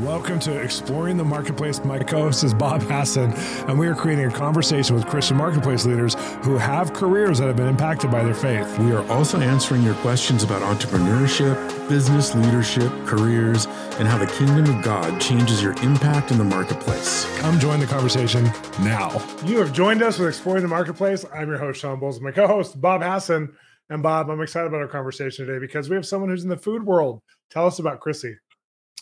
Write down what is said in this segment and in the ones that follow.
Welcome to Exploring the Marketplace. My co host is Bob Hasson, and we are creating a conversation with Christian marketplace leaders who have careers that have been impacted by their faith. We are also answering your questions about entrepreneurship, business leadership, careers, and how the kingdom of God changes your impact in the marketplace. Come join the conversation now. You have joined us with Exploring the Marketplace. I'm your host, Shawn Bolz, my co host, Bob Hasson. And Bob, I'm excited about our conversation today because we have someone who's in the food world. Tell us about Chrissy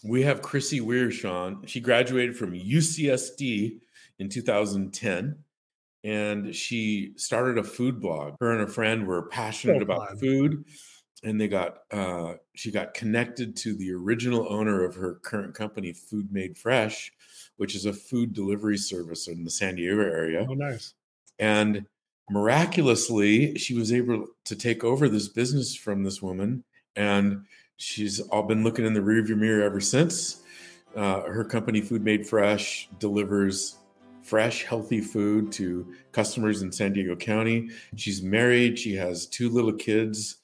we have Chrissy Weir, Shawn. She graduated from UCSD in 2010 and she started a food blog. Her and a friend were passionate so about food and they got uh, she got connected to the original owner of her current company food made fresh which is a food delivery service in the san diego area oh nice and miraculously she was able to take over this business from this woman and She's all been looking in the rearview mirror ever since. Uh, her company, Food Made Fresh, delivers fresh, healthy food to customers in San Diego County. She's married. She has two little kids,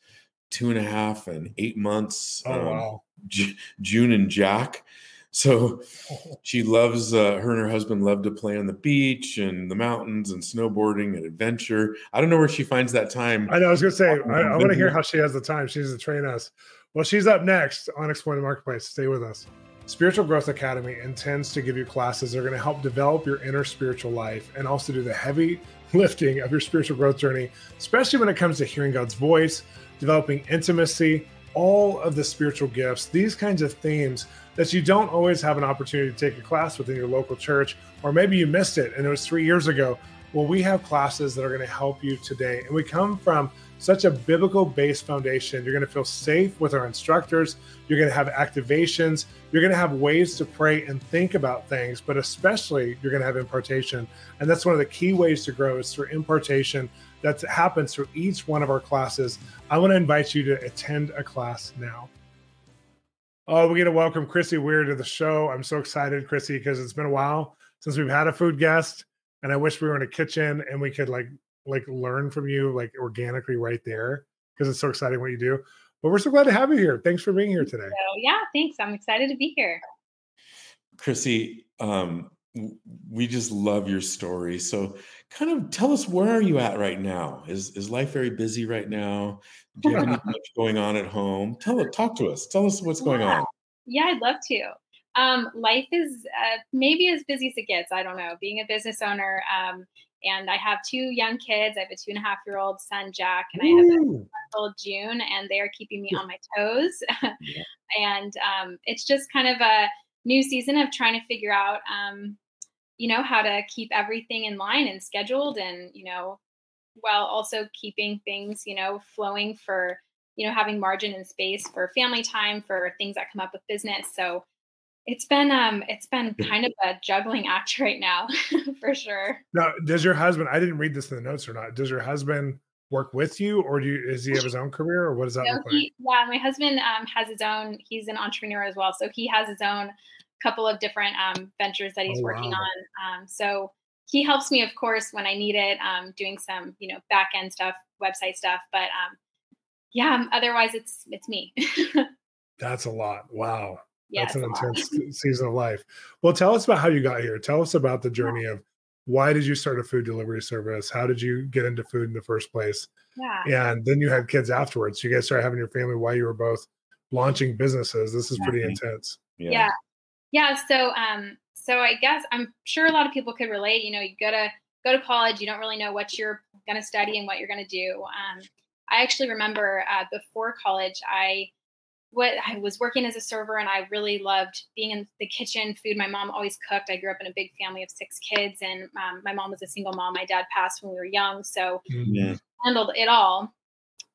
two and a half and eight months. Oh, um, wow. J- June and Jack. So she loves, uh, her and her husband love to play on the beach and the mountains and snowboarding and adventure. I don't know where she finds that time. I know. I was going to say, I, I want to hear how she has the time. She needs to train us. Well, she's up next on Exploring the Marketplace. Stay with us. Spiritual Growth Academy intends to give you classes that are going to help develop your inner spiritual life and also do the heavy lifting of your spiritual growth journey, especially when it comes to hearing God's voice, developing intimacy, all of the spiritual gifts, these kinds of themes that you don't always have an opportunity to take a class within your local church, or maybe you missed it and it was three years ago. Well, we have classes that are going to help you today. And we come from such a biblical based foundation. You're going to feel safe with our instructors. You're going to have activations. You're going to have ways to pray and think about things, but especially you're going to have impartation. And that's one of the key ways to grow is through impartation that happens through each one of our classes. I want to invite you to attend a class now. Oh, we get to welcome Chrissy Weir to the show. I'm so excited, Chrissy, because it's been a while since we've had a food guest. And I wish we were in a kitchen and we could like like learn from you like organically right there because it's so exciting what you do. But we're so glad to have you here. Thanks for being here today. So, yeah, thanks. I'm excited to be here. Chrissy, um, we just love your story. So, kind of tell us where are you at right now? Is is life very busy right now? Do you have anything going on at home? Tell it. Talk to us. Tell us what's going yeah. on. Yeah, I'd love to. Um, life is uh, maybe as busy as it gets. I don't know. Being a business owner, um, and I have two young kids. I have a two and a half year old son, Jack, and I have a month old June, and they are keeping me on my toes. Yeah. and um, it's just kind of a new season of trying to figure out, um, you know, how to keep everything in line and scheduled, and you know, while also keeping things, you know, flowing for, you know, having margin and space for family time for things that come up with business. So it's been um it's been kind of a juggling act right now for sure. Now, does your husband I didn't read this in the notes or not. Does your husband work with you or do you, is he have his own career or what does that no, look like? He, yeah, my husband um, has his own he's an entrepreneur as well. So he has his own couple of different um, ventures that he's oh, working wow. on. Um, so he helps me of course when I need it um, doing some, you know, back end stuff, website stuff, but um, yeah, um, otherwise it's it's me. That's a lot. Wow. That's an intense season of life. Well, tell us about how you got here. Tell us about the journey of why did you start a food delivery service? How did you get into food in the first place? Yeah. And then you had kids afterwards. You guys started having your family while you were both launching businesses. This is yeah. pretty intense. Yeah. yeah. Yeah. So um, so I guess I'm sure a lot of people could relate. You know, you go to go to college, you don't really know what you're gonna study and what you're gonna do. Um, I actually remember uh, before college, I what I was working as a server and I really loved being in the kitchen. Food. My mom always cooked. I grew up in a big family of six kids, and um, my mom was a single mom. My dad passed when we were young, so mm-hmm. handled it all.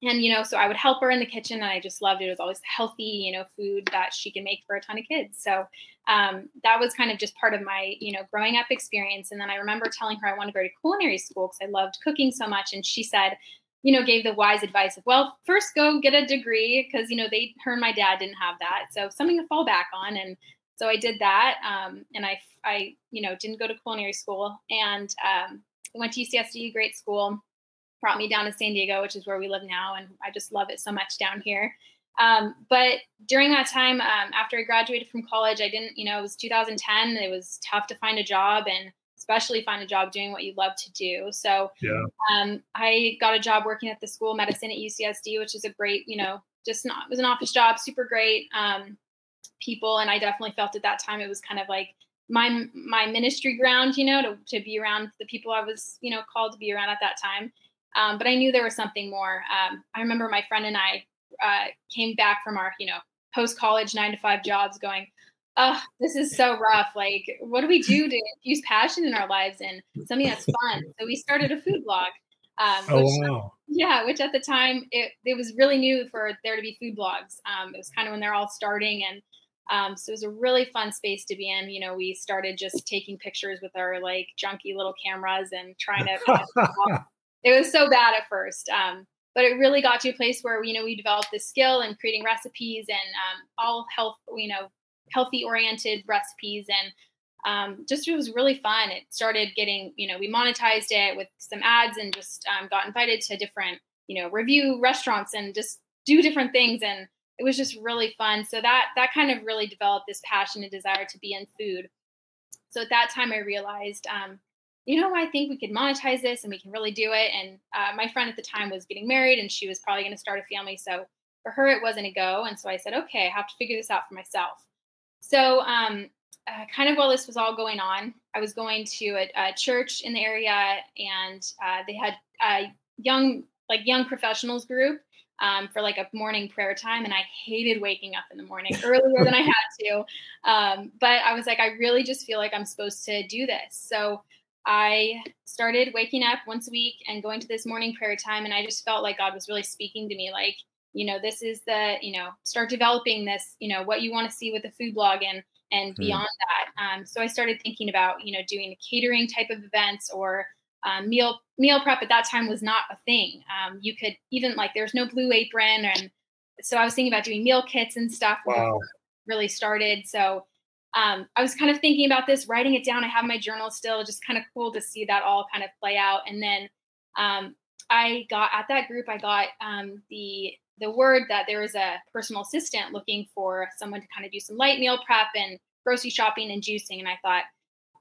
And you know, so I would help her in the kitchen, and I just loved it. It was always healthy, you know, food that she can make for a ton of kids. So um, that was kind of just part of my, you know, growing up experience. And then I remember telling her I want to go to culinary school because I loved cooking so much, and she said, you know, gave the wise advice of, well, first go get a degree because, you know, they, her and my dad didn't have that. So something to fall back on. And so I did that. Um, and I, I, you know, didn't go to culinary school and um, went to UCSD, great school, brought me down to San Diego, which is where we live now. And I just love it so much down here. Um, but during that time, um, after I graduated from college, I didn't, you know, it was 2010. It was tough to find a job and especially find a job doing what you love to do. So yeah. um, I got a job working at the School of Medicine at UCSD, which is a great, you know, just not, it was an office job, super great um, people. And I definitely felt at that time it was kind of like my, my ministry ground, you know, to, to be around the people I was, you know, called to be around at that time. Um, but I knew there was something more. Um, I remember my friend and I uh, came back from our, you know, post college nine to five jobs going, oh, this is so rough. Like, what do we do to infuse passion in our lives and something that's fun? So we started a food blog. Um, oh, which, wow. Yeah, which at the time it, it was really new for there to be food blogs. Um, it was kind of when they're all starting. And um, so it was a really fun space to be in. You know, we started just taking pictures with our like junky little cameras and trying to. it was so bad at first. Um, but it really got to a place where you know we developed this skill in creating recipes and um, all health you know healthy oriented recipes and um, just it was really fun it started getting you know we monetized it with some ads and just um, got invited to different you know review restaurants and just do different things and it was just really fun so that that kind of really developed this passion and desire to be in food so at that time i realized um, you know, I think we could monetize this and we can really do it. And uh, my friend at the time was getting married and she was probably going to start a family. So for her, it wasn't a go. And so I said, okay, I have to figure this out for myself. So, um, uh, kind of while this was all going on, I was going to a, a church in the area and uh, they had a young, like young professionals group um, for like a morning prayer time. And I hated waking up in the morning earlier than I had to. Um, but I was like, I really just feel like I'm supposed to do this. So I started waking up once a week and going to this morning prayer time. And I just felt like God was really speaking to me, like, you know, this is the, you know, start developing this, you know, what you want to see with the food blog and and mm. beyond that. Um, so I started thinking about, you know, doing catering type of events or um, meal meal prep at that time was not a thing. Um, you could even like there's no blue apron, and so I was thinking about doing meal kits and stuff. Wow. Really started. So um, I was kind of thinking about this, writing it down. I have my journal still, just kind of cool to see that all kind of play out. And then um, I got at that group, I got um, the the word that there was a personal assistant looking for someone to kind of do some light meal prep and grocery shopping and juicing. And I thought,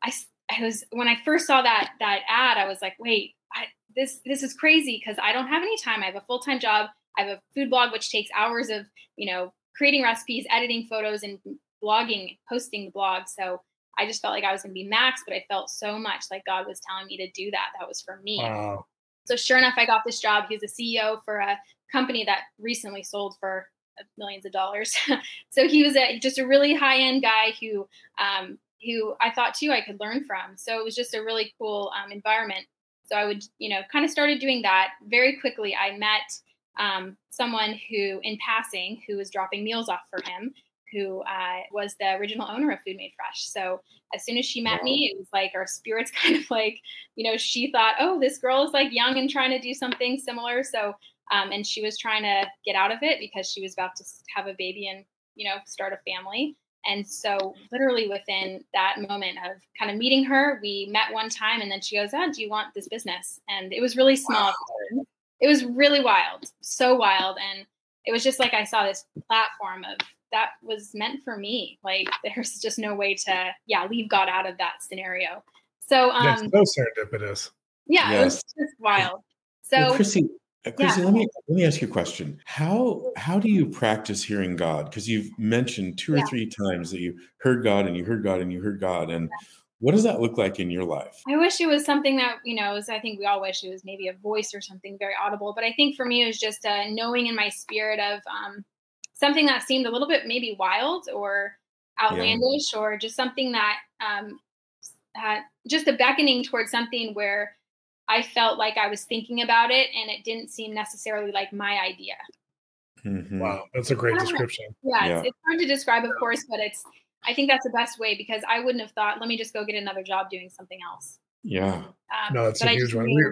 I, I was when I first saw that that ad, I was like, wait, I, this this is crazy because I don't have any time. I have a full time job. I have a food blog which takes hours of you know creating recipes, editing photos, and blogging, posting the blog. So I just felt like I was going to be max, but I felt so much like God was telling me to do that. That was for me. Wow. So sure enough, I got this job. He was a CEO for a company that recently sold for uh, millions of dollars. so he was a, just a really high end guy who, um, who I thought too I could learn from. So it was just a really cool um, environment. So I would, you know, kind of started doing that very quickly. I met um, someone who, in passing, who was dropping meals off for him, who uh, was the original owner of Food Made Fresh. So as soon as she met wow. me, it was like our spirits kind of like, you know, she thought, oh, this girl is like young and trying to do something similar. So, um, and she was trying to get out of it because she was about to have a baby and, you know, start a family. And so, literally within that moment of kind of meeting her, we met one time, and then she goes, "Oh, do you want this business?" And it was really small. Wow. It was really wild, so wild, and it was just like I saw this platform of that was meant for me. Like there's just no way to, yeah, leave God out of that scenario. So, um, so serendipitous. Yeah, yes. it was just wild. So, well, Chrissy, uh, Chrissy, yeah. let me let me ask you a question. How how do you practice hearing God? Because you've mentioned two or yeah. three times that you heard God and you heard God and you heard God, and yeah. what does that look like in your life? I wish it was something that you know. Was, I think we all wish it was maybe a voice or something very audible, but I think for me it was just a knowing in my spirit of um, something that seemed a little bit maybe wild or outlandish yeah. or just something that um, had just a beckoning towards something where I felt like I was thinking about it and it didn't seem necessarily like my idea. Mm-hmm. Wow, that's a great description. Yeah, yeah. It's, it's, hard to describe, of course, but it's. I think that's the best way because I wouldn't have thought, let me just go get another job doing something else. Yeah. Um, no, that's a huge one. We,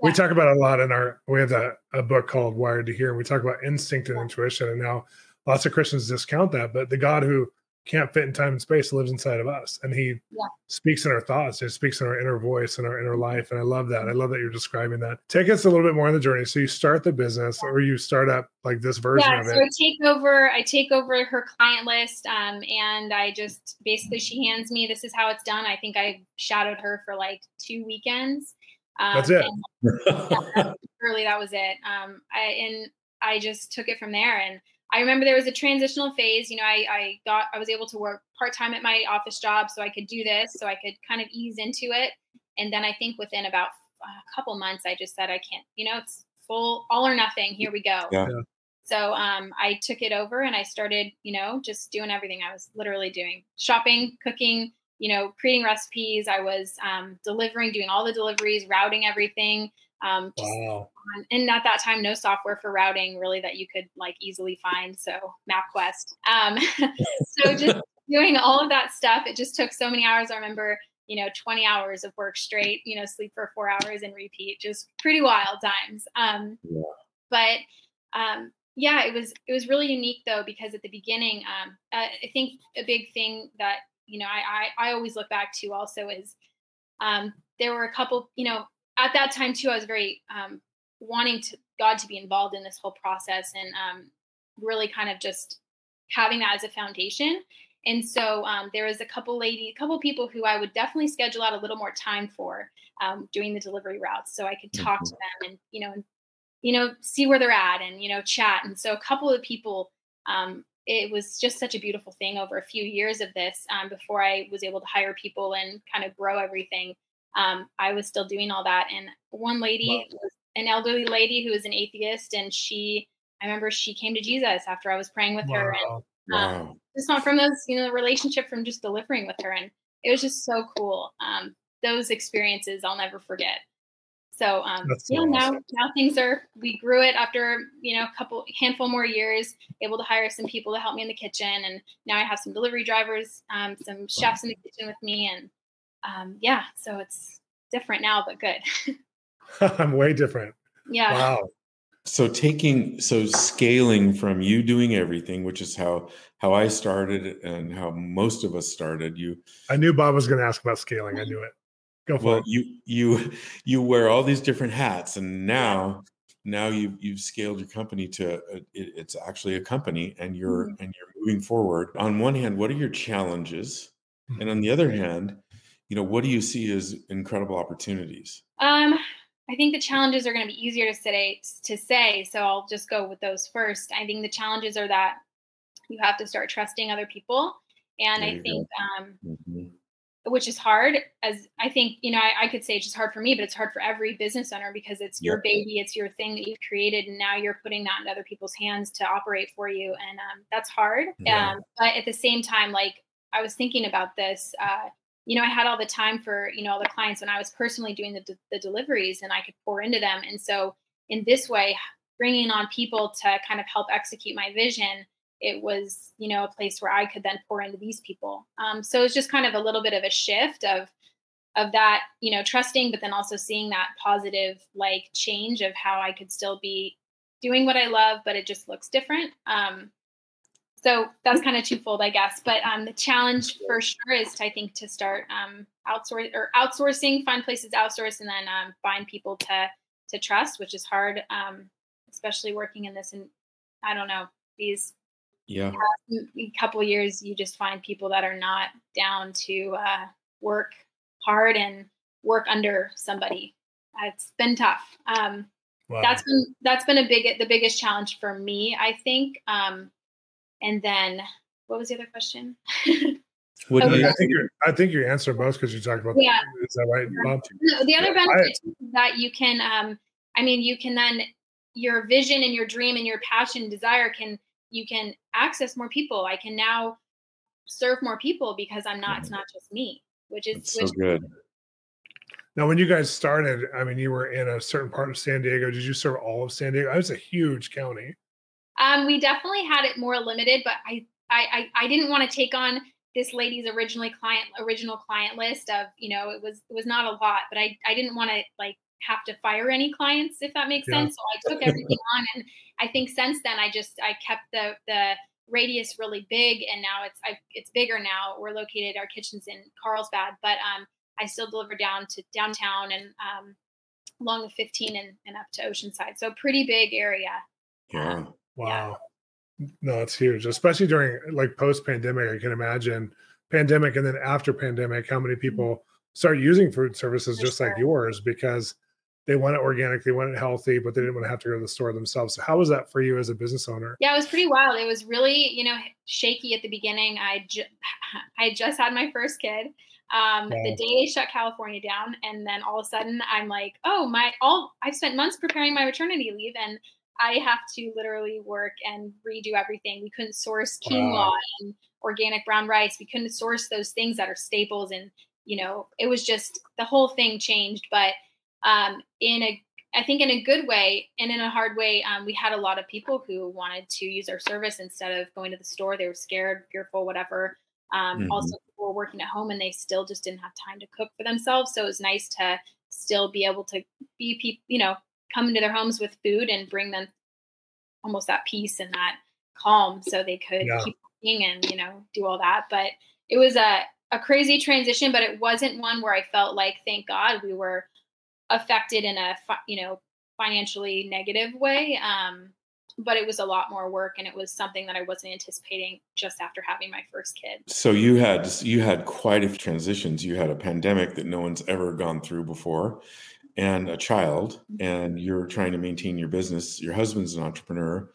we talk about a lot in our. We have a, a book called Wired to Hear, and we talk about instinct and intuition, and now lots of Christians discount that, but the God who can't fit in time and space lives inside of us and he Yeah. speaks in our thoughts he speaks in our inner voice and our inner life and i love that. I love that you're describing that. Take us a little bit more on the journey. So you start the business or you start up like this version yeah of so it. I take over i take over her client list um, and i just basically she hands me this is how it's done. I think i shadowed her for like two weekends um, That's it. and really that was it. Um, I, and i just took it from there and i remember there was a transitional phase you know i, I got i was able to work part-time at my office job so i could do this so i could kind of ease into it and then i think within about a couple months i just said i can't you know it's full all or nothing here we go Yeah. Yeah. so um, I took it over and I started, you know, just doing everything I was literally doing shopping, cooking, you know, creating recipes. I was um, delivering, doing all the deliveries, routing everything. Um, wow on- and at that time, no software for routing really that you could like easily find. So MapQuest. Um, so just doing all of that stuff, it just took so many hours. I remember, you know, 20 hours of work straight, you know, sleep for four hours and repeat, just pretty wild times. Um, Yeah. But um, yeah, it was it was really unique though because at the beginning, um, uh, I think a big thing that you know I, I I always look back to also is um, there were a couple you know at that time too I was very um, wanting to God to be involved in this whole process and um, really kind of just having that as a foundation. And so um, there was a couple lady, a couple people who I would definitely schedule out a little more time for um, doing the delivery routes, so I could talk to them and you know, and, you know, see where they're at and you know, chat. And so a couple of people, um, it was just such a beautiful thing over a few years of this um, before I was able to hire people and kind of grow everything. Um, I was still doing all that, and one lady was an elderly lady who was an atheist, and she, I remember she came to Jesus after I was praying with her, and wow wow. just not from those, you know, the relationship from just delivering with her. And it was just so cool. Um, those experiences I'll never forget. So um, That's so yeah, now now things are we grew it after you know a couple handful more years, able to hire some people to help me in the kitchen, and now I have some delivery drivers, um, some chefs in the kitchen with me, and um, yeah, so it's different now, but good. i'm way different. Yeah, wow. So taking so scaling from you doing everything which is how how i started and how most of us started you i knew bob was going to ask about scaling i knew it go for well it. you you you wear all these different hats and now now you've you've scaled your company to a, it, it's actually a company and you're and you're moving forward. On one hand what are your challenges? And on the other hand you know what do you see as incredible opportunities? Um, I think the challenges are going to be easier to say to say, so I'll just go with those first. I think the challenges are that you have to start trusting other people, and There I think um, Mhm. Which is hard. As I think you know, I, I could say it's just hard for me, but it's hard for every business owner because it's your baby, it's your thing that you've created, and now you're putting that in other people's hands to operate for you, and um, that's hard. Yeah. Um, but at the same time, like I was thinking about this. Uh, you know, I had all the time for, you know, all the clients when I was personally doing the, the deliveries and I could pour into them. And so in this way, bringing on people to kind of help execute my vision, it was, you know, a place where I could then pour into these people. Um, so it's just kind of a little bit of a shift of, of that, you know, trusting, but then also seeing that positive like change of how I could still be doing what I love, but it just looks different. Um, so that's kind of twofold, I guess. But um, the challenge for sure is, to, I think, to start um, outsource or outsourcing, find places outsource, and then um, find people to to trust, which is hard, um, especially working in this. And I don't know these yeah a couple years, you just find people that are not down to uh, work hard and work under somebody. It's been tough. Um, wow. that's been that's been a big the biggest challenge for me i think um and then what was the other question what do Okay. you I think you're, I think you answered both because you talked about. Yeah. Is that right, Bob? No, the other Yeah, benefit is that you can um i mean you can then your vision and your dream and your passion and desire can you can access more people i can now serve more people because i'm not it's not just me which is That's so which good Now, when you guys started, I mean, you were in a certain part of San Diego. Did you serve all of San Diego? That was a huge county. Um, we definitely had it more limited, but I, I, I, I didn't want to take on this lady's originally client, original client list of, you know, it was, it was not a lot, but I, I didn't want to like have to fire any clients, if that makes Yeah. sense. So I took everything on. And I think since then I just, I kept the, the, radius really big, and now it's I, it's bigger now. We're located our kitchens in Carlsbad, but um, I still deliver down to downtown and um, along the 15 and, and up to Oceanside. So pretty big area. Yeah. Um, Wow. No, it's huge, especially during like post pandemic. I can imagine pandemic and then after pandemic, how many people start using food services For just like yours because they want it organic, they want it healthy, but they didn't want to have to go to the store themselves. So, how was that for you as a business owner? Yeah, it was pretty wild. It was really, you know, shaky at the beginning. I ju- I just had my first kid. Um, Wow. The day they shut California down, and then all of a sudden, I'm like, oh my! All I've spent months preparing my maternity leave, and I have to literally work and redo everything. We couldn't source quinoa Wow. and organic brown rice. We couldn't source those things that are staples, and you know, it was just the whole thing changed. But um, in a I think in a good way and in a hard way, um, we had a lot of people who wanted to use our service instead of going to the store. They were scared, fearful, whatever. Um, Mhm. Also, people were working at home and they still just didn't have time to cook for themselves. So it was nice to still be able to be people, you know, come into their homes with food and bring them almost that peace and that calm so they could Yeah. keep cooking and, you know, do all that. But it was a, a crazy transition, but it wasn't one where I felt like, thank God we were affected in a you know financially negative way um but it was a lot more work and it was something that i wasn't anticipating just after having my first kid So you had you had quite a few transitions. You had a pandemic that no one's ever gone through before, and a child, and you're trying to maintain your business. Your husband's an entrepreneur,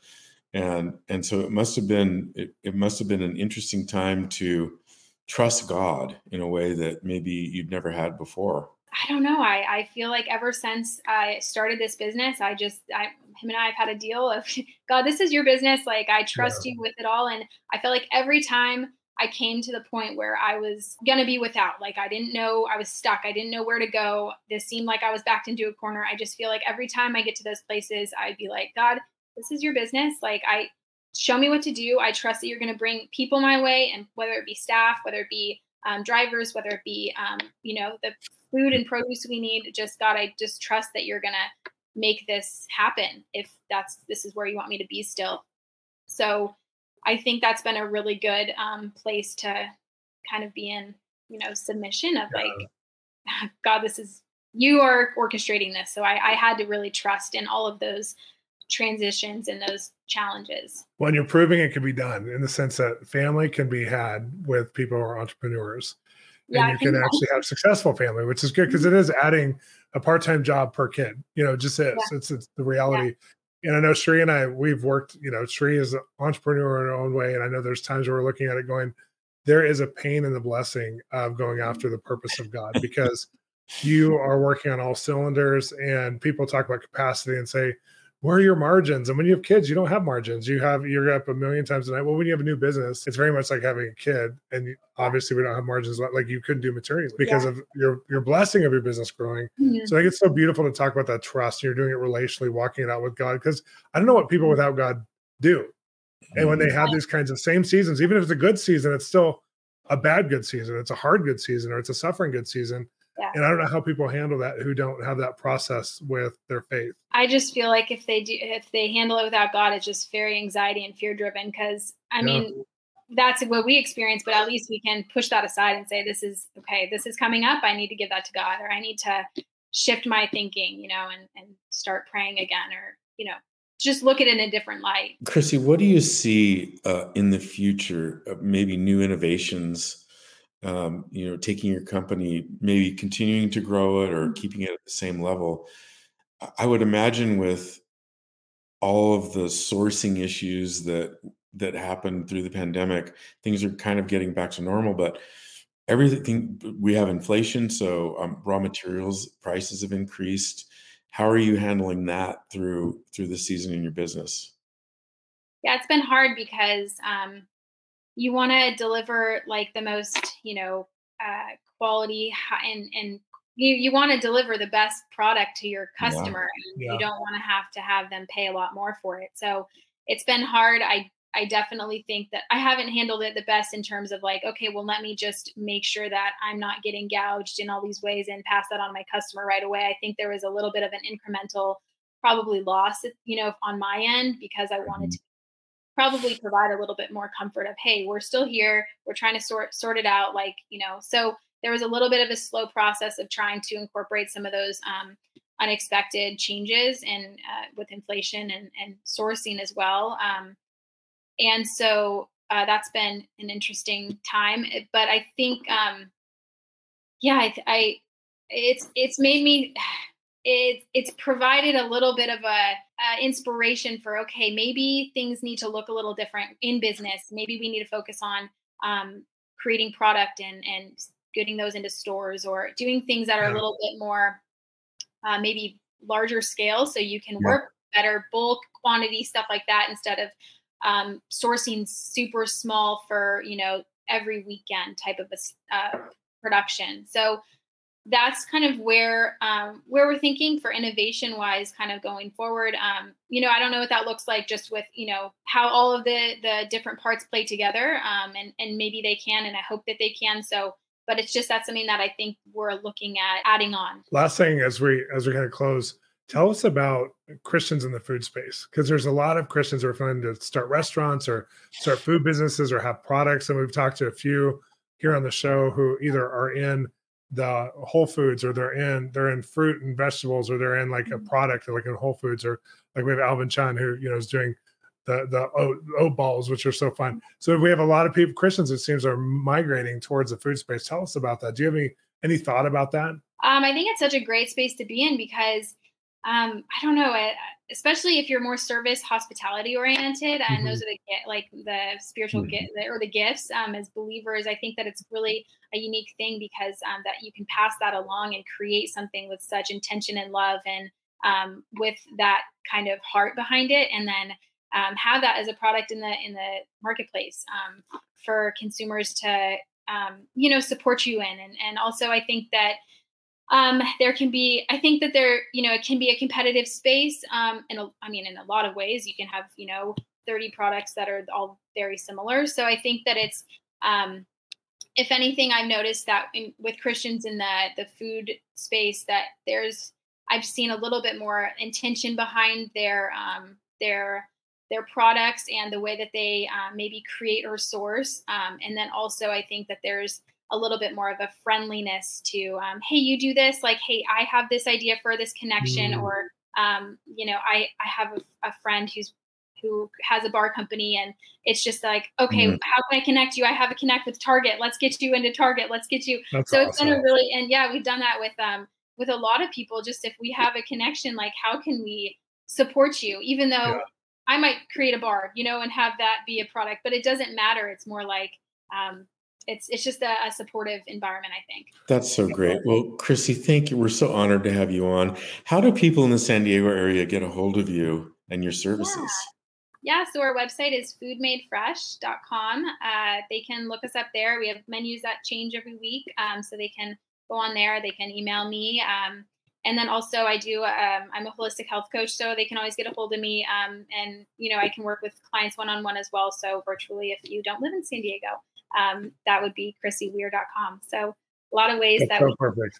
and and so it must have been it, it must have been an interesting time to trust God in a way that maybe you'd never had before. I don't know i i feel like ever since i started this business i just i him and i have had a deal of god this is your business like i trust you with it all and i felt like every time I came to the point where I was going to be without. Like, I didn't know I was stuck. I didn't know where to go. This seemed like I was backed into a corner. I just feel like every time I get to those places, I'd be like, God, this is your business. Like, I show me what to do. I trust that you're going to bring people my way, and whether it be staff, whether it be um, drivers, whether it be, um, you know, the food and produce we need, just God, I just trust that you're going to make this happen if that's this is where you want me to be still. So, I think that's been a really good um, place to kind of be in, you know, submission of Yeah. like, God, this is you are orchestrating this. So I, I had to really trust in all of those transitions and those challenges. When you're proving it can be done in the sense that family can be had with people who are entrepreneurs. Yeah, and you can actually have successful family, which is good because it is adding a part-time job per kid. You know, just is. It's it's the reality. And I know Cherie and I, we've worked, you know, Cherie is an entrepreneur in her own way. And I know there's times where we're looking at it going, there is a pain in the blessing of going after the purpose of God because you are working on all cylinders and people talk about capacity and say, where are your margins? And when you have kids, you don't have margins. You have you're up a million times a night. Well, when you have a new business, it's very much like having a kid, and obviously we don't have margins like- you couldn't do maternity leave because of your your blessing of your business growing. Mhm. So I think it's so beautiful to talk about that trust. You're doing it relationally, walking it out with God. Because I don't know what people without God do. And when they have these kinds of same seasons, even if it's a good season, it's still a bad good season. It's a hard good season, or it's a suffering good season. Yeah. And I don't know how people handle that who don't have that process with their faith. I just feel like if they do, if they handle it without God, it's just very anxiety and fear driven. Because I Yeah. mean, that's what we experience, but at least we can push that aside and say, "This is okay. This is coming up. I need to give that to God, or I need to shift my thinking, you know, and and start praying again, or you know, just look at it in a different light." Chrissy, what do you see uh, in the future? Of maybe new innovations. Um, you know, taking your company, maybe continuing to grow it or keeping it at the same level. I- I would imagine with all of the sourcing issues that that happened through the pandemic, things are kind of getting back to normal. But everything we have inflation, so um, raw materials prices have increased. How are you handling that through through the season in your business? yeah it's been hard because um, you want to deliver like the most you know uh, quality and and you, you want to deliver the best product to your customer and Yeah. you don't want to have to have them pay a lot more for it. So it's been hard. I i definitely think that i haven't handled it the best in terms of like okay well let me just make sure that i'm not getting gouged in all these ways and pass that on to my customer right away. I think there was a little bit of an incremental probably loss you know on my end because i wanted to probably provide a little bit more comfort of hey we're still here. We're trying to sort sort it out like you know. So there was a little bit of a slow process of trying to incorporate some of those um, unexpected changes and uh, with inflation and, and sourcing as well um, and so uh, that's been an interesting time but i think um, yeah I, I it's it's made me it, it's provided a little bit of a, a, inspiration for okay maybe things need to look a little different in business. Maybe we need to focus on um, creating product and and getting those into stores or doing things that are a little bit more uh, maybe larger scale so you can yeah. work better bulk quantity stuff like that instead of um, sourcing super small for you know every weekend type of a uh, production. So that's kind of where um, where we're thinking for innovation wise kind of going forward. Um, you know i don't know what that looks like just with you know how all of the the different parts play together um, and and maybe they can and i hope that they can. So but it's just that's something that i think we're looking at adding on. Last thing as we as we kind of close tell us about christians in the food space because there's a lot of christians who are trying to start restaurants or start food businesses or have products and we've talked to a few here on the show who either are in the Whole Foods or they're in they're in fruit and vegetables or they're in like a mm-hmm. product like in Whole Foods or like we have Alvin Chan who you know is doing the the oat, oat balls which are so fun. So we have a lot of people Christians it seems are migrating towards the food space. Tell us about that. Do you have any any thought about that? Um, I think it's such a great space to be in because um, I don't know, especially if you're more service hospitality oriented, and mm-hmm. those are the like the spiritual mm-hmm. or the gifts. Um, as believers, I think that it's really a unique thing because um, that you can pass that along and create something with such intention and love, and um, with that kind of heart behind it, and then um, have that as a product in the in the marketplace um, for consumers to you know support you in, and and also I think that um, there can be i think that there you know it can be a competitive space um, and i mean in a lot of ways. You can have you know 30 products that are all very similar. So i think that it's um, if anything i've noticed that in, with christians in the the food space that there's i've seen a little bit more intention behind their um, their their products and the way that they uh, maybe create or source. Um, and then also i think that there's a little bit more of a friendliness to um, hey you do this like hey i have this idea for this connection mm. or um, you know i i have a, a, friend who's who has a bar company and it's just like okay mm. how can i connect you i have a connect with target let's get you into target let's get you That's so awesome. it's been a really and yeah we've done that with um with a lot of people just if we have a connection like how can we support you even though yeah. i might create a bar you know and have that be a product but it doesn't matter it's more like um, it's it's just a, a, supportive environment i think. That's so great. Well chrissy thank you. We're so honored to have you on. How do people in the san diego area get a hold of you and your services? Yeah, yeah so our website is foodmadefresh.com uh, they can look us up there. We have menus that change every week um, so they can go on there they can email me um, and then also i do um, i'm a holistic health coach so they can always get a hold of me um, and you know i can work with clients one-on-one as well so virtually if you don't live in san diego um, that would be chrissyweir.com. So a lot of ways That's that so we, perfect.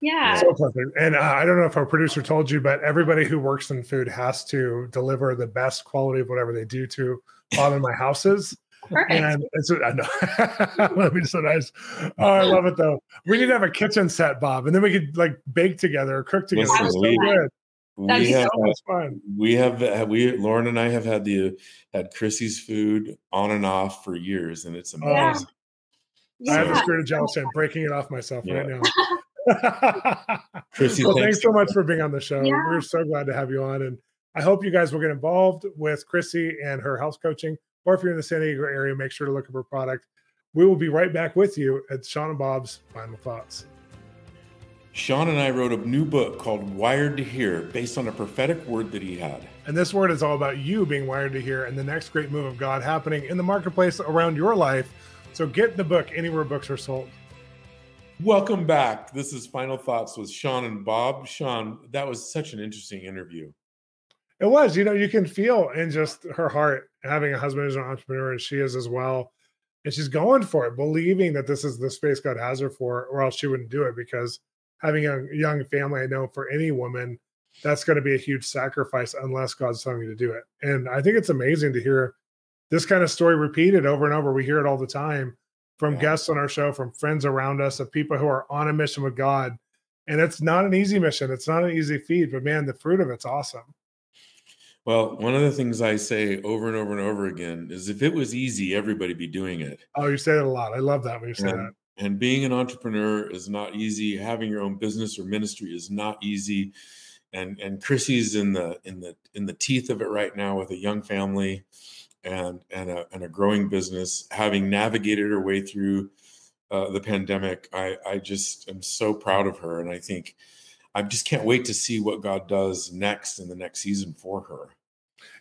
Yeah. So perfect. And uh, I don't know if our producer told you, but everybody who works in food has to deliver the best quality of whatever they do to Bob in my houses. Perfect. And it's I know that'd be so nice. Oh, I love it though. We need to have a kitchen set, Bob, and then we could like bake together, cook together. Listen, so good we have, so much fun. We have we Lauren and I have had the had Chrissy's food on and off for years, and it's amazing. Yeah. I have a spirit of jealousy. I'm breaking it off myself yeah. right now. Chrissy, well, thanks, thanks so much for being on the show. Yeah. We're so glad to have you on, and I hope you guys will get involved with Chrissy and her health coaching. Or if you're in the San Diego area, make sure to look up her product. We will be right back with you at Shawn and Bob's Final Thoughts. Shawn and I wrote a new book called Wired to Hear based on a prophetic word that he had. And this word is all about you being wired to hear and the next great move of God happening in the marketplace around your life. So get the book anywhere books are sold. Welcome back. This is Final Thoughts with Shawn and Bob. Shawn, that was such an interesting interview. It was. You know, you can feel in just her heart having a husband who's an entrepreneur, and she is as well. And she's going for it, believing that this is the space God has her for, or else she wouldn't do it because having a young family, I know for any woman, that's going to be a huge sacrifice unless God's telling you to do it. And I think it's amazing to hear this kind of story repeated over and over. We hear it all the time from yeah. guests on our show, from friends around us, of people who are on a mission with God. And it's not an easy mission. It's not an easy feed, but man, the fruit of it's awesome. Well, one of the things I say over and over and over again is if it was easy, everybody be doing it. Oh, you say it a lot. I love that when you say and, that. And being an entrepreneur is not easy. Having your own business or ministry is not easy. And and Chrissy's in the in the in the teeth of it right now with a young family and and a, and a growing business, having navigated her way through uh, the pandemic. I I just am so proud of her, and I think I just can't wait to see what God does next in the next season for her.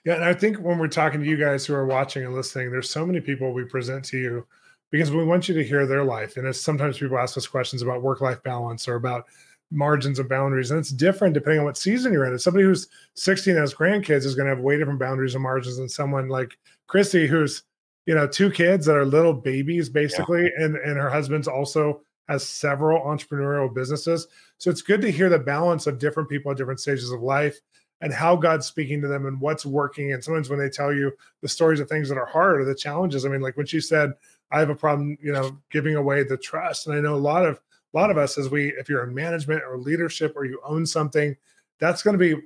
Yeah, and I think when we're talking to you guys who are watching and listening, there's so many people we present to you because we want you to hear their life. And as sometimes people ask us questions about work-life balance or about margins and boundaries, and it's different depending on what season you're in. As somebody who's 16 has grandkids is going to have way different boundaries and margins than someone like Christy, who's you know two kids that are little babies basically, yeah. and and her husband's also has several entrepreneurial businesses. So it's good to hear the balance of different people at different stages of life and how God's speaking to them and what's working. And sometimes when they tell you the stories of things that are hard or the challenges, I mean, like when she said, I have a problem, you know, giving away the trust. And I know a lot of a lot of us as we if you're in management or leadership or you own something, that's going to be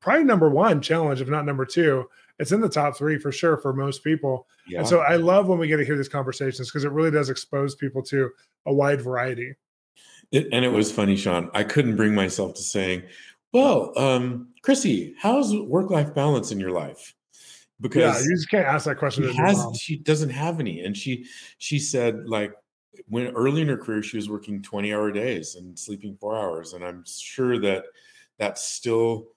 probably number one challenge, if not number two. It's in the top three for sure for most people. Yeah. And so I love when we get to hear these conversations because it really does expose people to a wide variety. It, and it was funny, Shawn. I couldn't bring myself to saying, "Well, um, Chrissy, how's work-life balance in your life?" Because yeah, you just can't ask that question. She, has, she doesn't have any, and she she said like when early in her career she was working 20 hour days and sleeping four hours and i'm sure that that's still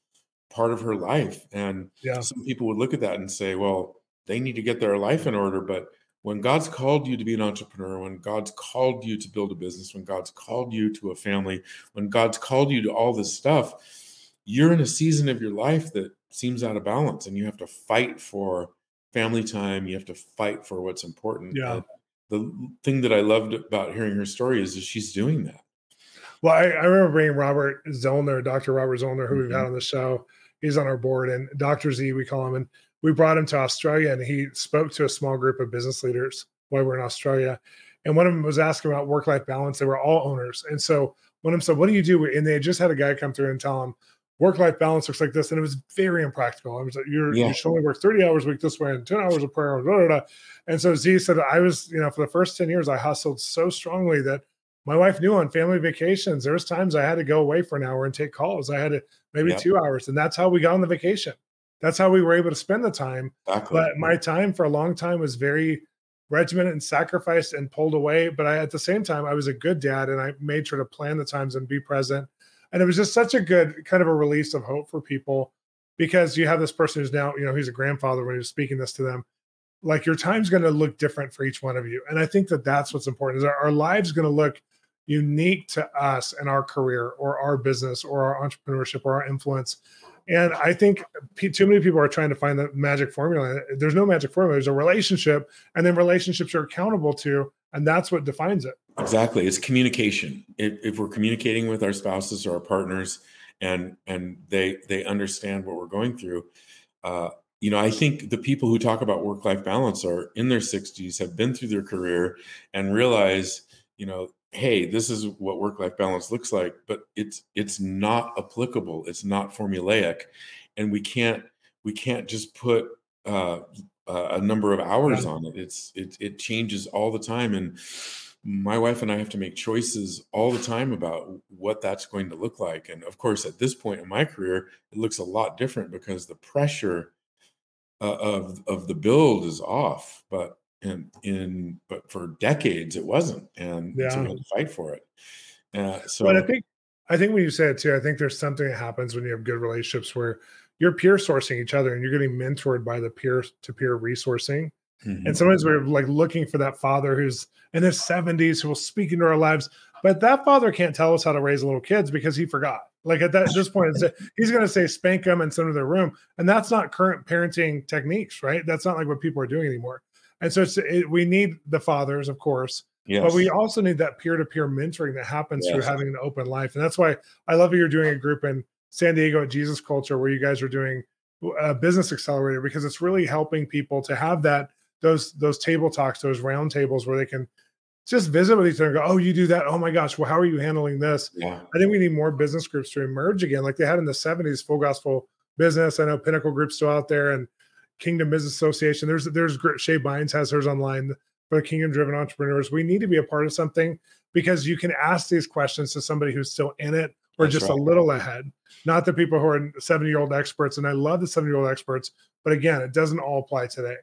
part of her life and yeah. some people would look at that and say well they need to get their life in order but when God's called you to be an entrepreneur, when God's called you to build a business, when God's called you to a family, when God's called you to all this stuff, you're in a season of your life that seems out of balance and you have to fight for family time. You have to fight for what's important. Yeah. And the thing that I loved about hearing her story is that she's doing that. Well, I, I remember bringing Robert Zoellner, Dr. Robert Zoellner, who mm-hmm. we've had mm-hmm. on the show. He's on our board and Dr. Z, we call him. And we brought him to Australia and he spoke to a small group of business leaders while we are in Australia. And one of them was asking about work life balance. They were all owners. And so one of them said, What do you do? And they just had a guy come through and tell him, Work life balance looks like this. And it was very impractical. I was like, You're, yeah. You should only work 30 hours a week this way and 10 hours of prayer. Blah, blah, blah. And so Z said, I was, you know, for the first 10 years, I hustled so strongly that my wife knew on family vacations, there was times I had to go away for an hour and take calls. I had to maybe yep. two hours. And that's how we got on the vacation that's how we were able to spend the time. Exactly. But my time for a long time was very regimented and sacrificed and pulled away. But I, at the same time, I was a good dad and I made sure to plan the times and be present. And it was just such a good kind of a release of hope for people because you have this person who's now, you know, he's a grandfather when he was speaking this to them. Like your time's going to look different for each one of you. And I think that that's what's important is our, our lives going to look unique to us and our career or our business or our entrepreneurship or our influence and I think too many people are trying to find the magic formula. There's no magic formula. There's a relationship, and then relationships are accountable to, and that's what defines it. Exactly, it's communication. If, if we're communicating with our spouses or our partners, and and they they understand what we're going through, uh, you know, I think the people who talk about work life balance are in their 60s, have been through their career, and realize, you know, hey this is what work life balance looks like but it's it's not applicable. It's not formulaic. And we can't we can't just put uh, a number of hours on it. It's it, it changes all the time. And my wife and i have to make choices all the time about what that's going to look like. And of course at this point in my career it looks a lot different because the pressure uh, of of the build is off but in in but for decades it wasn't and yeah. so we had to fight for it. Uh, so but i think i think when you say it too i think there's something that happens when you have good relationships where you're peer sourcing each other and you're getting mentored by the peer to peer resourcing mm-hmm. and sometimes we're like looking for that father who's in his 70s who will speak into our lives but that father can't tell us how to raise little kids because he forgot like at, that, at this point, he's going to say spank them and send them to their room, and that's not current parenting techniques, right? That's not like what people are doing anymore. And so it's it, we need the fathers, of course, yes. but we also need that peer to peer mentoring that happens yes. through having an open life. And that's why I love that you're doing a group in San Diego at Jesus Culture where you guys are doing a business accelerator because it's really helping people to have that those those table talks, those round tables where they can just visit with each other and go, "Oh, you do that? Oh my gosh! Well, how are you handling this?" Yeah. I think we need more business groups to emerge again, like they had in the '70s. Full Gospel Business. I know Pinnacle Group's still out there, and Kingdom Business Association. There's there's Shae Bynes has hers online for the Kingdom Driven Entrepreneurs. We need to be a part of something because you can ask these questions to somebody who's still in it or That's just right. a little ahead. Not the people who are 70 year old experts. And I love the 70 year old experts, but again, it doesn't all apply today.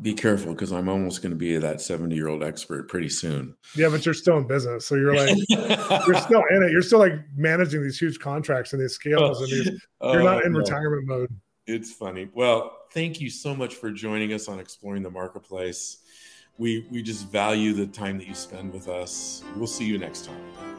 Be careful because I'm almost going to be that 70 year old expert pretty soon. Yeah, but you're still in business. So you're like, you're still in it. You're still like managing these huge contracts and these scales and these, oh, you're not Oh, in no. retirement mode. It's funny. Well, thank you so much for joining us on exploring the marketplace. We we just value the time that you spend with us. We'll see you next time.